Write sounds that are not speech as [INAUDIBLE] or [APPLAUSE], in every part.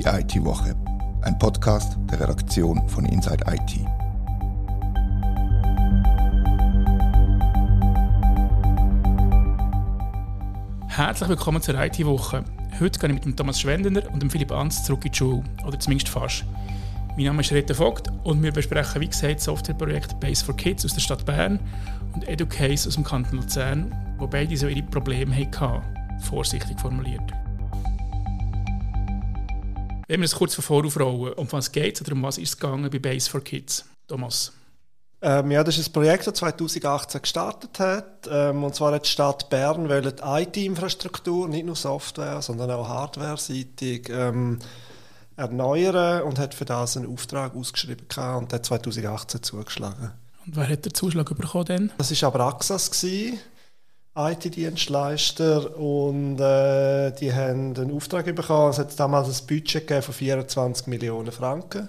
Die IT-Woche, ein Podcast der Redaktion von Inside IT. Herzlich willkommen zur IT-Woche. Heute gehe ich mit dem Thomas Schwendener und dem Philipp Anz zurück in die Schule, oder zumindest fast. Mein Name ist Rita Vogt und wir besprechen, wie gesagt, das Softwareprojekt Base for Kids aus der Stadt Bern und EduCase aus dem Kanton Luzern, wo beide so ihre Probleme hatten, vorsichtig formuliert. Wenn wir es kurz von vor aufrollen, um was geht es oder um was ist es gegangen bei Base for Kids? Thomas. Ähm, ja, das ist ein Projekt, das 2018 gestartet hat. Ähm, und zwar hat die Stadt Bern die IT-Infrastruktur, nicht nur Software, sondern auch Hardware-seitig ähm, erneuern und hat für das einen Auftrag ausgeschrieben und hat 2018 zugeschlagen. Und wer hat den Zuschlag bekommen denn? Das war aber Axas. Gewesen. IT-Dienstleister und äh, die haben einen Auftrag bekommen. Es hat damals ein Budget von 24 Millionen Franken.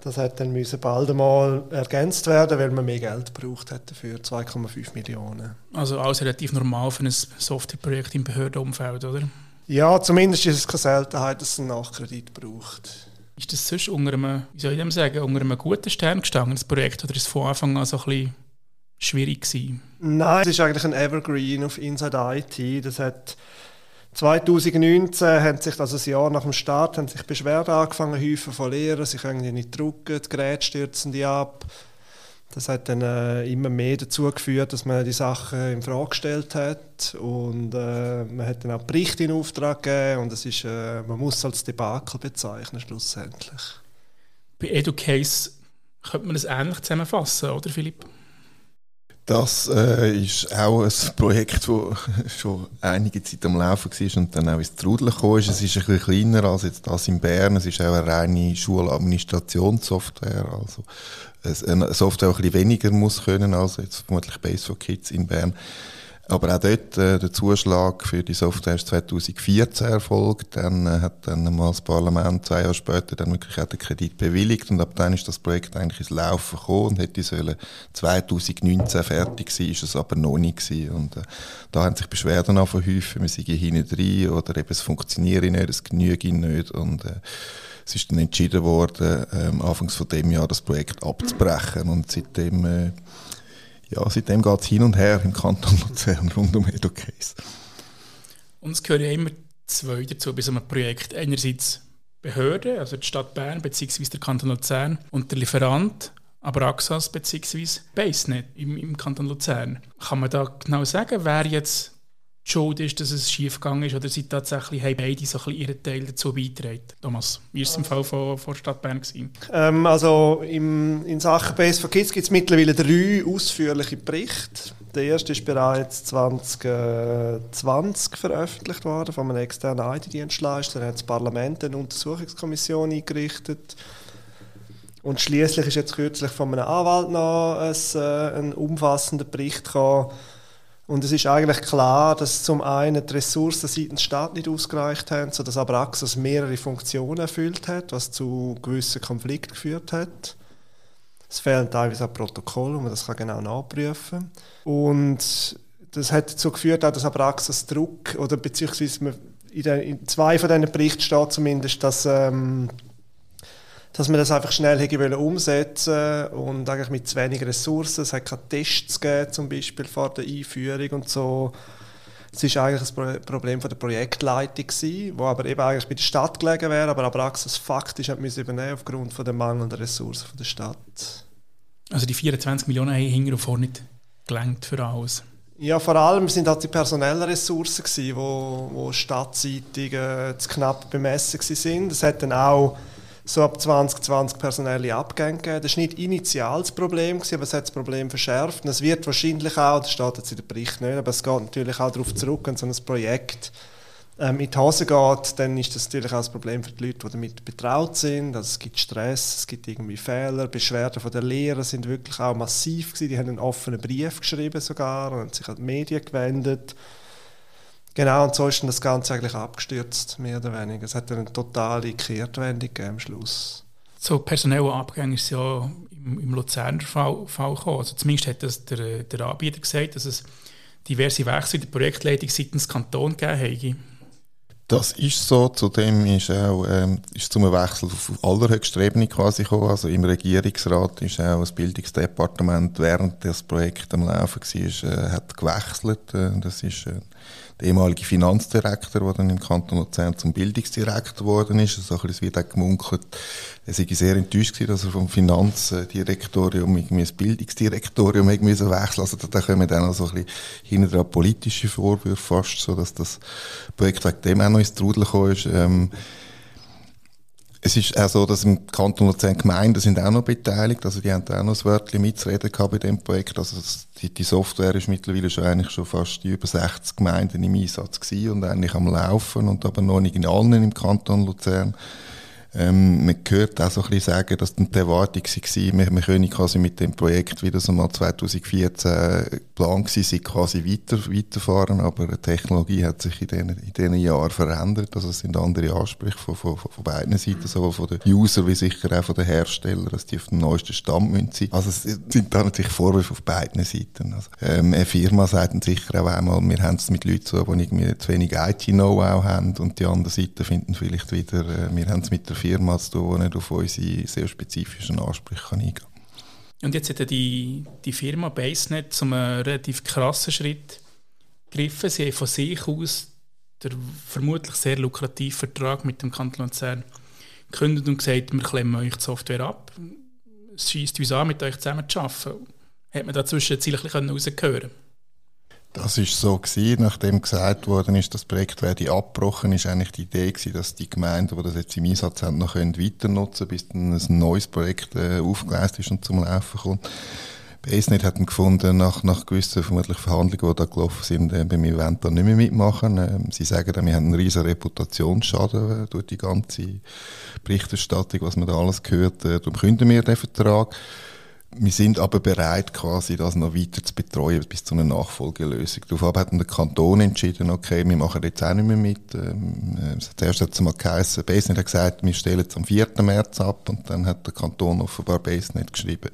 Das hat dann müssen bald einmal ergänzt werden, weil man mehr Geld braucht hätte für 2,5 Millionen. Also alles relativ normal für ein Softwareprojekt im Behördenumfeld, oder? Ja, zumindest ist es keine Seltenheit, dass es einen Nachkredit braucht. Ist das sonst unter einem, wie soll ich dem sagen, unter einem guten Stern gestanden, das Projekt, oder ist es von Anfang an so ein bisschen schwierig gewesen? Nein, es ist eigentlich ein Evergreen auf Inside IT. Das hat 2019 haben sich, also ein Jahr nach dem Start, haben sich Beschwerden angefangen, Häufen von Lehrern, sie können nicht drucken, die Geräte stürzen die ab. Das hat dann äh, immer mehr dazu geführt, dass man die Sachen in Frage gestellt hat und äh, man hat dann auch Berichte in Auftrag gegeben und es ist, äh, man muss es als Debakel bezeichnen schlussendlich. Bei EduCase könnte man das ähnlich zusammenfassen, oder Philipp? Das äh, ist auch ein Projekt, das [LAUGHS] schon einige Zeit am Laufen war und dann auch ins Trudeln gekommen ist. Es ist ein bisschen kleiner als jetzt das in Bern. Es ist auch eine reine Schuladministrationssoftware. Also eine Software, die ein bisschen weniger muss können als jetzt vermutlich Base for Kids in Bern. Aber auch dort, äh, der Zuschlag für die Software ist 2014 erfolgt. Dann äh, hat dann mal das Parlament zwei Jahre später dann wirklich auch den Kredit bewilligt und ab dann ist das Projekt eigentlich ins Laufen gekommen und hätte sollen 2019 fertig sein, ist es aber noch nicht gewesen. Und äh, da haben sich Beschwerden häufen, wir sind hinten drin oder eben es funktioniert nicht, es genügt nicht und äh, es ist dann entschieden worden, ähm, anfangs von dem Jahr das Projekt abzubrechen und seitdem äh, ja, seitdem geht es hin und her im Kanton Luzern rund um EduCase. Und es gehören ja immer zwei dazu bei so einem Projekt. Einerseits Behörde, also die Stadt Bern bzw. der Kanton Luzern und der Lieferant, aber Axas bzw. BaseNet im, im Kanton Luzern. Kann man da genau sagen, wer jetzt schuld ist, dass es schief gegangen ist oder sind tatsächlich haben beide so ein bisschen ihren Teil dazu beigetragen? Thomas, wie war es im Fall von, von Stadt Bern? Ähm, also im, in Sachen Base for Kids gibt es mittlerweile drei ausführliche Berichte. Der erste ist bereits 2020 veröffentlicht worden von einem externen IT-Dienstleister. Hat das Parlament eine Untersuchungskommission eingerichtet. Und schließlich ist jetzt kürzlich von einem Anwalt noch ein, äh, ein umfassender Bericht gekommen, und es ist eigentlich klar, dass zum einen die Ressourcen seitens Staat nicht ausgereicht haben, sodass Abraxas mehrere Funktionen erfüllt hat, was zu gewissen Konflikten geführt hat. Es fehlen teilweise auch Protokolle, wo man das genau nachprüfen kann. Und das hat dazu geführt, dass Abraxas Druck, oder beziehungsweise in, in zwei von diesen Berichten steht zumindest, dass ähm, dass man das einfach schnell hätte umsetzen und eigentlich mit zu wenig Ressourcen. Es hat keine Tests gegeben, zum Beispiel vor der Einführung und so. Es war eigentlich ein Problem von der Projektleitung wo aber eben eigentlich bei der Stadt gelegen wäre, aber Abraxas faktisch hat übernehmen aufgrund von der mangelnden Ressourcen von der Stadt. Also die 24 Millionen haben hinten und vorne nicht gelangt für alles. Ja, vor allem sind halt die personellen Ressourcen gewesen, wo, wo stadtseitig äh, zu knapp bemessen sind. Es hat dann auch so ab 2020 personelle Abgänge gegeben. Das war nicht initial das Problem, aber es hat das Problem verschärft. Und es wird wahrscheinlich auch, das steht jetzt in dem Bericht nicht, aber es geht natürlich auch darauf zurück, wenn so ein Projekt ähm, in die Hose geht, dann ist das natürlich auch ein Problem für die Leute, die damit betraut sind. Also es gibt Stress, es gibt irgendwie Fehler, Beschwerden von den Lehrern sind wirklich auch massiv gewesen. Die haben einen offenen Brief geschrieben sogar und sich an die Medien gewendet. Genau, und so ist dann das Ganze eigentlich abgestürzt, mehr oder weniger. Es hat eine totale Kehrtwendung am Schluss. So personelle Abgänge ist ja im, im Luzerner Fall, Fall gekommen. Also zumindest hat das der, der Anbieter gesagt, dass es diverse Wechsel in der Projektleitung seitens Kanton gegeben hat. Das ist so. Zudem ist auch ähm, ist zum Wechsel auf allerhöchster Ebene quasi gekommen. Also im Regierungsrat ist auch das Bildungsdepartement während das Projekt am Laufen war, äh, hat gewechselt. Äh, das ist äh, der ehemalige Finanzdirektor, der dann im Kanton Luzern zum Bildungsdirektor geworden ist. So ein bisschen auch gemunkelt, er sei sehr enttäuscht gewesen, dass er vom Finanzdirektorium irgendwie das Bildungsdirektorium irgendwie wechseln Also da kommen dann auch so ein bisschen hinten dran politische Vorwürfe fast, so dass das Projekt wegen dem auch noch ins Trudel gekommen ist. Ähm, es ist auch so, dass im Kanton Luzern Gemeinden sind auch noch beteiligt, also die haben auch noch ein Wörtchen mitzureden gehabt bei dem Projekt. Also die, die, Software ist mittlerweile schon eigentlich schon fast über 60 Gemeinden im Einsatz gewesen und eigentlich am Laufen und aber noch nicht in allen im Kanton Luzern. Ähm, man hört auch so ein bisschen sagen, dass die Erwartung war, wir, wir können quasi mit dem Projekt, wie das einmal 2014 geplant war, quasi weiter, weiterfahren, aber die Technologie hat sich in diesen, in Jahren verändert, also es sind andere Ansprüche von, von, von beiden Seiten, sowohl von den User wie sicher auch von den Herstellern, dass die auf dem neuesten Stand sein. Also es sind da natürlich Vorwürfe auf beiden Seiten. Also, ähm, eine Firma sagt dann sicher auch einmal, wir haben es mit Leuten zu, die irgendwie zu wenig IT-Know-how haben und die andere Seite finden vielleicht wieder, äh, wir haben es mit der Firma zu tun, die nicht auf unsere sehr spezifischen Ansprüche eingehen kann. Und jetzt hat die, die Firma BaseNet zu einem relativ krassen Schritt gegriffen. Sie haben von sich aus den vermutlich sehr lukrativen Vertrag mit dem Kanton Luzern gekündigt und gesagt, wir klemmen euch die Software ab. Es schießt uns an, mit euch zusammen zu arbeiten. Hat man da zwischenzeitlich können? Das ist so gewesen, nachdem gesagt worden ist, das Projekt werde abgebrochen, ist eigentlich die Idee gewesen, dass die Gemeinden, die das jetzt im Einsatz haben, noch können weiter nutzen, bis dann ein neues Projekt äh, aufgeleistet ist und zum Laufen kommt. BaseNet hat gefunden, nach, nach gewissen vermutlich Verhandlungen, die da gelaufen sind, äh, wir wollen da nicht mehr mitmachen. Äh, sie sagen wir haben einen riesen Reputationsschaden äh, durch die ganze Berichterstattung, was man da alles gehört. Äh, darum künden wir den Vertrag. Wir sind aber bereit, quasi das noch weiter zu betreuen bis zu einer Nachfolgelösung. Darauf hat der Kanton entschieden, okay, wir machen jetzt auch nicht mehr mit. Ähm, äh, zuerst hat es mal geheißen, Basenet hat gesagt, wir stellen es am 4. März ab und dann hat der Kanton offenbar Basenet geschrieben,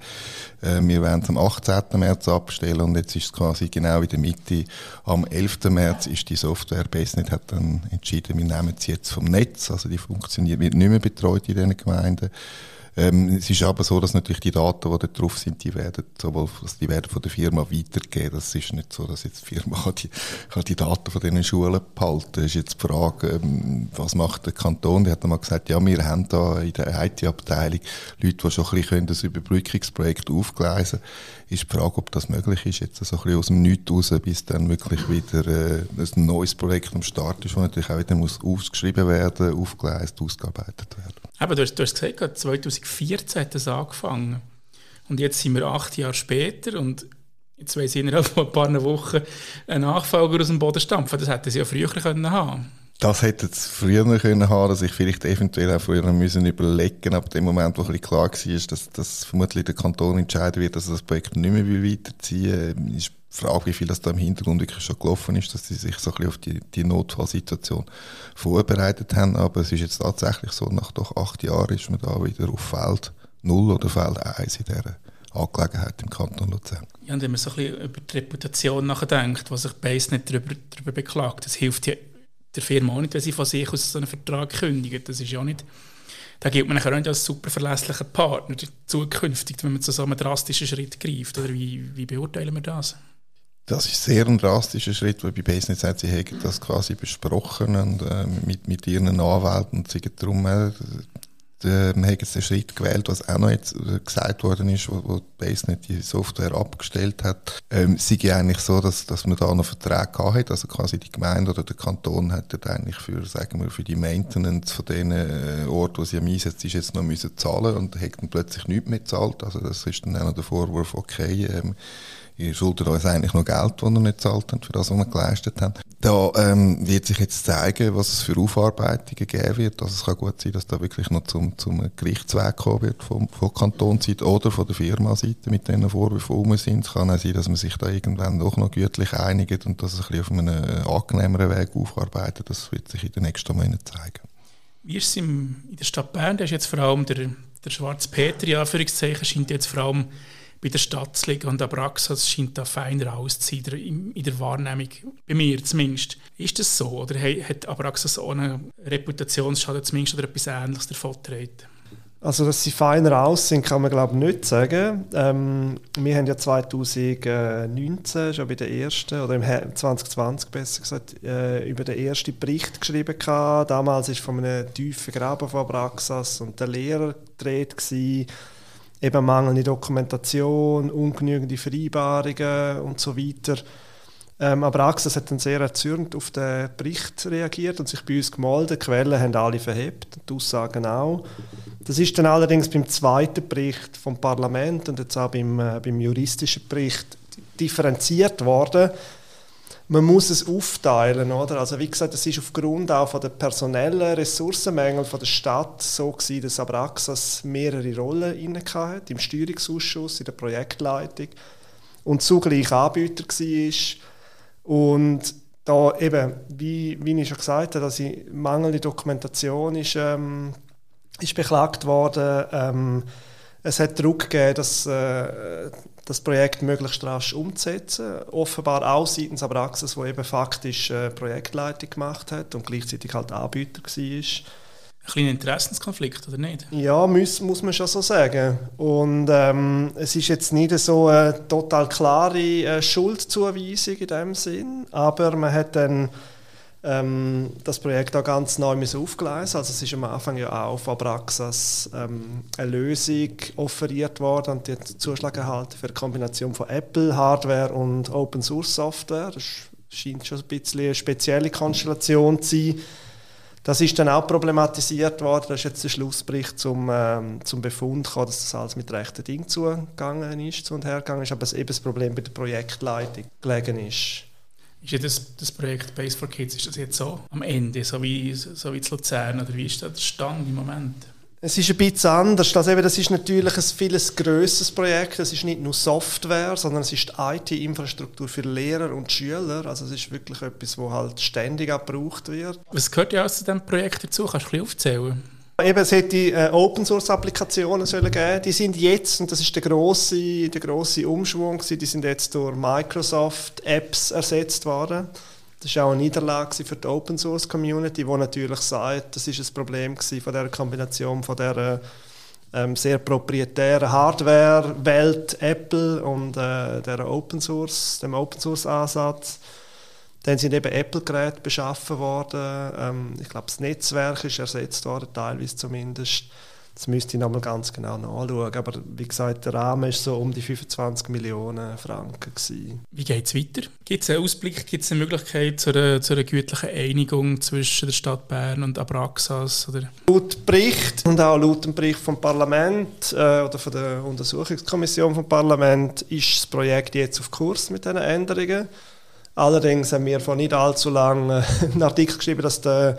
äh, wir werden es am 18. März abstellen und jetzt ist es quasi genau in der Mitte. Am 11. März ist die Software, Basenet hat dann entschieden, wir nehmen sie jetzt vom Netz, also die funktioniert, wird nicht mehr betreut in diesen Gemeinden. Ähm, es ist aber so, dass natürlich die Daten, die da drauf sind, die werden, sowohl, die werden von der Firma weitergegeben. Das ist nicht so, dass jetzt die Firma [LAUGHS] die, kann die Daten von diesen Schulen behalten. Das ist jetzt die Frage, ähm, was macht der Kanton? Die hat einmal gesagt, ja, wir haben da in der IT-Abteilung Leute, die schon ein bisschen das Überbrückungsprojekt aufgleisen können ist die Frage, ob das möglich ist, jetzt so ein bisschen aus dem Nichts raus, bis dann wirklich wieder äh, ein neues Projekt am Start ist, das natürlich auch wieder muss ausgeschrieben werden, aufgeleistet, ausgearbeitet werden. Aber du hast, du hast gesagt, 2014 hat das angefangen. Und jetzt sind wir acht Jahre später und jetzt weiss ich innerhalb von ein paar Wochen einen Nachfolger aus dem Boden stampfen. Das hätten sie ja früher können haben das hätte es früher können haben, dass ich vielleicht eventuell auch früher müssen überlegen, ab dem Moment, wo ein bisschen klar war, dass, dass vermutlich der Kanton entscheiden wird, dass er das Projekt nicht mehr weiterziehen will, Frage, wie viel das da im Hintergrund wirklich schon gelaufen ist, dass sie sich so ein bisschen auf die, die Notfallsituation vorbereitet haben. Aber es ist jetzt tatsächlich so, nach doch acht Jahren ist man da wieder auf Feld 0 oder Feld 1 in dieser Angelegenheit im Kanton Luzern. Ja, und wenn man so ein bisschen über die Reputation nachdenkt, was sich Base nicht darüber, darüber beklagt, das hilft ja der Firma auch nicht, wenn sie von sich aus so einen Vertrag kündigen. Das ist ja nicht, da gilt man auch nicht als super verlässlicher Partner zukünftig, wenn man zu so einem drastischen Schritt greift. Oder wie, wie beurteilen wir das? Das ist sehr ein drastischer Schritt, weil bei Business sagt, sie haben das quasi besprochen und, äh, mit, mit ihren Anwälten und sagen darum, äh, wir haben jetzt den Schritt gewählt, was auch noch jetzt äh, gesagt worden ist, wo, wo BaseNet die Software abgestellt hat. Ähm, ist eigentlich so, dass, dass man da noch Verträge hat, also quasi die Gemeinde oder der Kanton hat eigentlich für, sagen wir, für die Maintenance von den äh, Orten, wo sie am Einsatz ist, jetzt noch müssen zahlen und hat dann plötzlich nichts mehr gezahlt. Also das ist dann auch noch der Vorwurf, okay, ähm, ihr schuldet uns eigentlich noch Geld, das ihr nicht zahlt habt, für das, was wir geleistet haben. Da ähm, wird sich jetzt zeigen, was es für Aufarbeitungen geben wird. Also es kann gut sein, dass da wirklich noch zum, zum Gerichtsweg kommen wird vom, von Kantonsseite oder von der Firmaseite mit diesen Vorwürfen rum sind. Es kann auch sein, dass man sich da irgendwann doch noch gütlich einigt und das ein bisschen auf einem äh, angenehmeren Weg aufarbeitet. Das wird sich in den nächsten Monaten zeigen. Wie ist es in der Stadt Bern? Da ist jetzt vor allem der, der schwarze Peter, in Anführungszeichen, scheint jetzt vor allem bei der Stadt zu liegen und Abraxas scheint da feiner auszuziehen, in der Wahrnehmung, bei mir zumindest. Ist das so oder hat Abraxas auch einen Reputationsschaden zumindest oder etwas Ähnliches davon getragen? Also, dass sie feiner aussehen, kann man glaube ich nicht sagen. Ähm, wir haben ja 2019 schon bei der ersten, oder im 2020 besser gesagt, äh, über den ersten Bericht geschrieben gehabt. Damals war von einem tiefen Graben von Abraxas und der Lehrer gedreht gewesen. Eben mangelnde Dokumentation, ungenügende Vereinbarungen und so weiter. Ähm, aber Axis hat dann sehr erzürnt auf den Bericht reagiert und sich bei uns gemeldet. Die Quellen haben alle verhebt, die Aussagen auch. Das ist dann allerdings beim zweiten Bericht vom Parlament und jetzt auch beim, äh, beim juristischen Bericht differenziert worden. Man muss es aufteilen, oder? Also wie gesagt, es ist aufgrund auch von der personellen Ressourcenmängel von der Stadt so gewesen, dass Abraxas mehrere Rollen inne hatte, im Steuerungsausschuss, in der Projektleitung und zugleich Anbieter war und da eben, wie, wie ich schon gesagt habe, dass die mangelnde Dokumentation ist, ähm, ist beklagt worden. Ähm, es hat Druck gegeben, dass, äh, das Projekt möglichst rasch umzusetzen. Offenbar auch seitens Abraxas, wo eben faktisch äh, Projektleitung gemacht hat und gleichzeitig halt Anbieter war ein kleiner Interessenskonflikt, oder nicht? Ja, muss, muss man schon so sagen. Und ähm, es ist jetzt nicht so eine total klare äh, Schuldzuweisung in dem Sinn, aber man hat dann ähm, das Projekt auch ganz neu aufgeleisen. Also es ist am Anfang ja auch von Abraxas ähm, eine Lösung offeriert worden und die hat Zuschlag erhalten für eine Kombination von Apple Hardware und Open Source Software. Das scheint schon ein bisschen eine spezielle Konstellation zu sein das ist dann auch problematisiert worden. Da ist jetzt der Schlussbericht zum, ähm, zum Befund gekommen, dass das alles mit rechten Dingen zugegangen ist, zu und her gegangen ist, aber es eben das Problem bei der Projektleitung gelegen ist. Ist ja das, das Projekt Base for Kids, ist das jetzt so am Ende, so wie, so wie zu Luzern, oder wie ist da der Stand im Moment? Es ist ein bisschen anders. Das, eben, das ist natürlich ein viel grösseres Projekt. Es ist nicht nur Software, sondern es ist IT-Infrastruktur für Lehrer und Schüler. Also es ist wirklich etwas, wo halt ständig gebraucht wird. Was gehört ja aus diesem Projekt dazu? Kannst du ein bisschen aufzählen? Eben, es hätte äh, Open-Source-Applikationen sollen geben. Die sind jetzt, und das ist der grosse, der grosse Umschwung, die sind jetzt durch Microsoft-Apps ersetzt worden. Das war auch eine Niederlage für die Open Source Community, die natürlich sagt, das ist ein Problem von der Kombination von der ähm, sehr proprietären Hardware-Welt Apple und äh, der Open Source, dem Open Source Ansatz. Dann sind eben Apple-Geräte beschaffen worden. Ähm, ich glaube, das Netzwerk ist ersetzt worden, teilweise zumindest. Das müsste ich nochmal ganz genau nachschauen. Aber wie gesagt, der Rahmen war so um die 25 Millionen Franken. Gewesen. Wie geht es weiter? Gibt es einen Ausblick, gibt es eine Möglichkeit zu einer, zu einer gütlichen Einigung zwischen der Stadt Bern und Abraxas? Oder? Laut Bericht und auch laut dem Bericht vom Parlament äh, oder von der Untersuchungskommission vom Parlament ist das Projekt jetzt auf Kurs mit diesen Änderungen. Allerdings haben wir vor nicht allzu lange einen Artikel geschrieben, dass der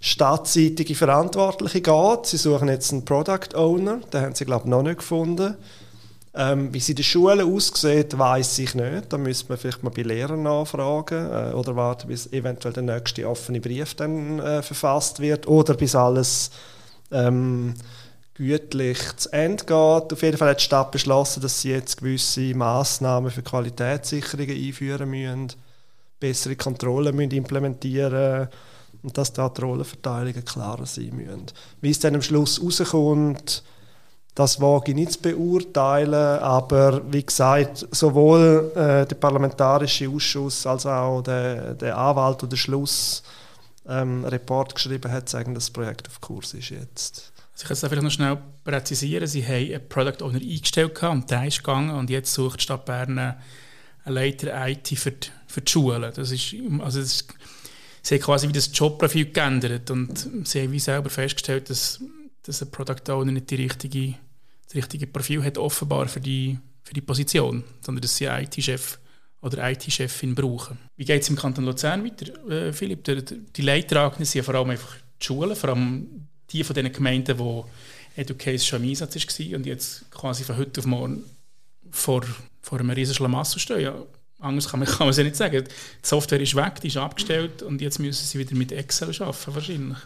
stadtseitige Verantwortliche geht. Sie suchen jetzt einen Product Owner, den haben sie glaube ich noch nicht gefunden. Ähm, wie sie in den Schulen aussieht, weiß ich nicht. Da müsste man vielleicht mal bei Lehrern nachfragen äh, oder warten, bis eventuell der nächste offene Brief dann äh, verfasst wird oder bis alles ähm, gütlich zu Ende geht. Auf jeden Fall hat die Stadt beschlossen, dass sie jetzt gewisse Massnahmen für Qualitätssicherungen einführen müssen, bessere Kontrollen implementieren müssen und dass da die Rollenverteilungen klarer sein müssen. Wie es dann am Schluss rauskommt, das wage ich nicht zu beurteilen, aber wie gesagt, sowohl äh, der Parlamentarische Ausschuss als auch der, der Anwalt, der den Schlussreport ähm, geschrieben hat, sagen, dass das Projekt auf Kurs ist jetzt. Also ich kann es vielleicht noch schnell präzisieren. Sie haben einen Product Owner eingestellt und der ist gegangen und jetzt sucht die Stadt Bern einen Leiter IT für die, für die Schulen. Das ist, also das ist sie haben quasi wie das Jobprofil geändert und sie haben wie selber festgestellt, dass, dass ein Product Owner nicht die richtige, das richtige Profil hat, offenbar für die, für die Position, sondern dass sie einen IT-Chef oder IT-Chefin brauchen. Wie geht es im Kanton Luzern weiter, äh, Philipp? Die, Leidtragenden sind ja vor allem einfach die Schulen, vor allem die von den Gemeinden, wo Educase schon im Einsatz war und jetzt quasi von heute auf morgen vor, vor einem riesen Schlamassel stehen. Ja, Anders kann man, [LAUGHS] kann man es ja nicht sagen. Die Software ist weg, die ist abgestellt und jetzt müssen sie wieder mit Excel arbeiten, wahrscheinlich.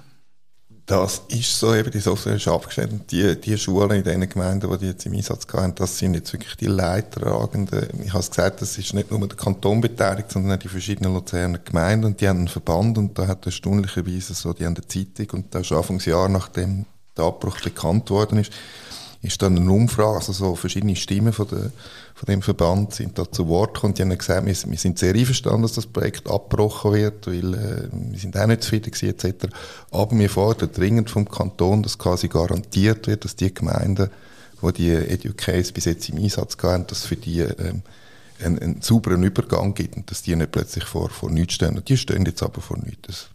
Das ist so, eben die Software ist abgestellt und die, die Schulen in den Gemeinden, die die jetzt im Einsatz haben, das sind jetzt wirklich die Leiterragenden. Ich habe es gesagt, das ist nicht nur der Kanton beteiligt, sondern auch die verschiedenen Luzerner Gemeinden und die haben einen Verband und da hat erstaunlicherweise so, die haben eine Zeitung und da ist Anfangsjahr, nachdem der Abbruch bekannt worden ist, ist dann eine Umfrage, also so verschiedene Stimmen von, der, von dem Verband sind da zu Wort gekommen. Die haben gesagt, wir, wir sind sehr einverstanden, dass das Projekt abgebrochen wird, weil äh, wir sind auch nicht zufrieden gewesen, etc. Aber wir fordern dringend vom Kanton, dass quasi garantiert wird, dass die Gemeinden, wo die Educase bis jetzt im Einsatz haben, dass für die ähm, einen, einen sauberen Übergang gibt und dass die nicht plötzlich vor, vor nichts stehen. Und die stehen jetzt aber vor nichts.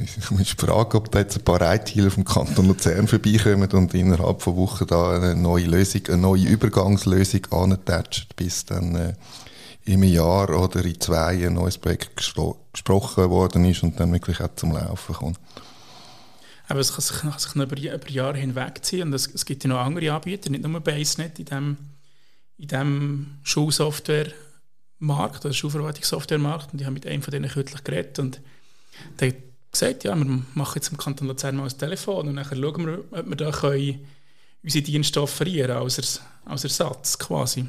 Ich muss fragen, ob da jetzt ein paar IT-Healer vom Kanton Luzern vorbeikommen und innerhalb von Wochen da eine neue Lösung, eine neue Übergangslösung antatscht, bis dann äh, im Jahr oder in zwei ein neues Projekt gesprochen worden ist und dann wirklich auch zum Laufen kommt. Aber es kann sich, kann sich über, über Jahre hinwegziehen und es, es gibt ja noch andere Anbieter, nicht nur BaseNet in dem, in dem Schulsoftware-Markt, oder Schulverwaltungssoftware-Markt und ich habe mit einem von denen kürzlich geredet und der gesagt, ja, wir machen jetzt im Kanton Luzern mal ein Telefon und dann schauen wir, ob wir da können unsere Dienste offerieren als, als Ersatz quasi.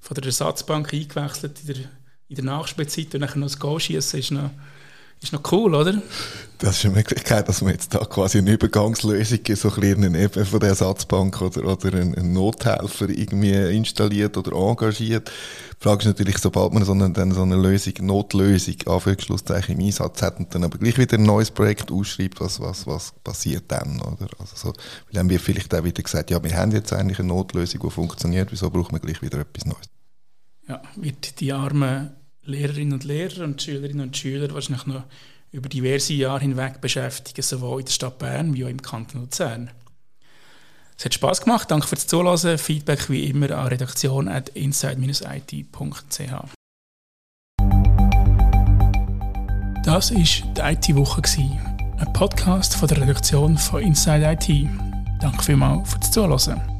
Von der Ersatzbank eingewechselt in der, in der Nachspielzeit und dann noch das Goal schießen ist noch, ist noch cool, oder? Das ist eine Möglichkeit, dass man jetzt da quasi eine Übergangslösung, so ein bisschen eben von der Ersatzbank oder, oder einen, Nothelfer irgendwie installiert oder engagiert. Die Frage ist natürlich, sobald man so eine, dann so eine Lösung, Notlösung, Anführungszeichen im Einsatz hat und dann aber gleich wieder ein neues Projekt ausschreibt, was, was, was passiert dann, oder? Also so, weil haben wir vielleicht auch wieder gesagt, ja, wir haben jetzt eigentlich eine Notlösung, die funktioniert, wieso brauchen wir gleich wieder etwas Neues? Ja, wird die armen Lehrerinnen und Lehrer und Schülerinnen und Schüler wahrscheinlich noch über diverse Jahre hinweg beschäftigen, sowohl in der Stadt Bern wie auch im Kanton Luzern. Es hat Spass gemacht. Danke fürs Zuhören. Feedback wie immer an redaktion.inside-it.ch. Das war die IT-Woche, ein Podcast von der Redaktion von Inside IT. Danke vielmals fürs Zuhören.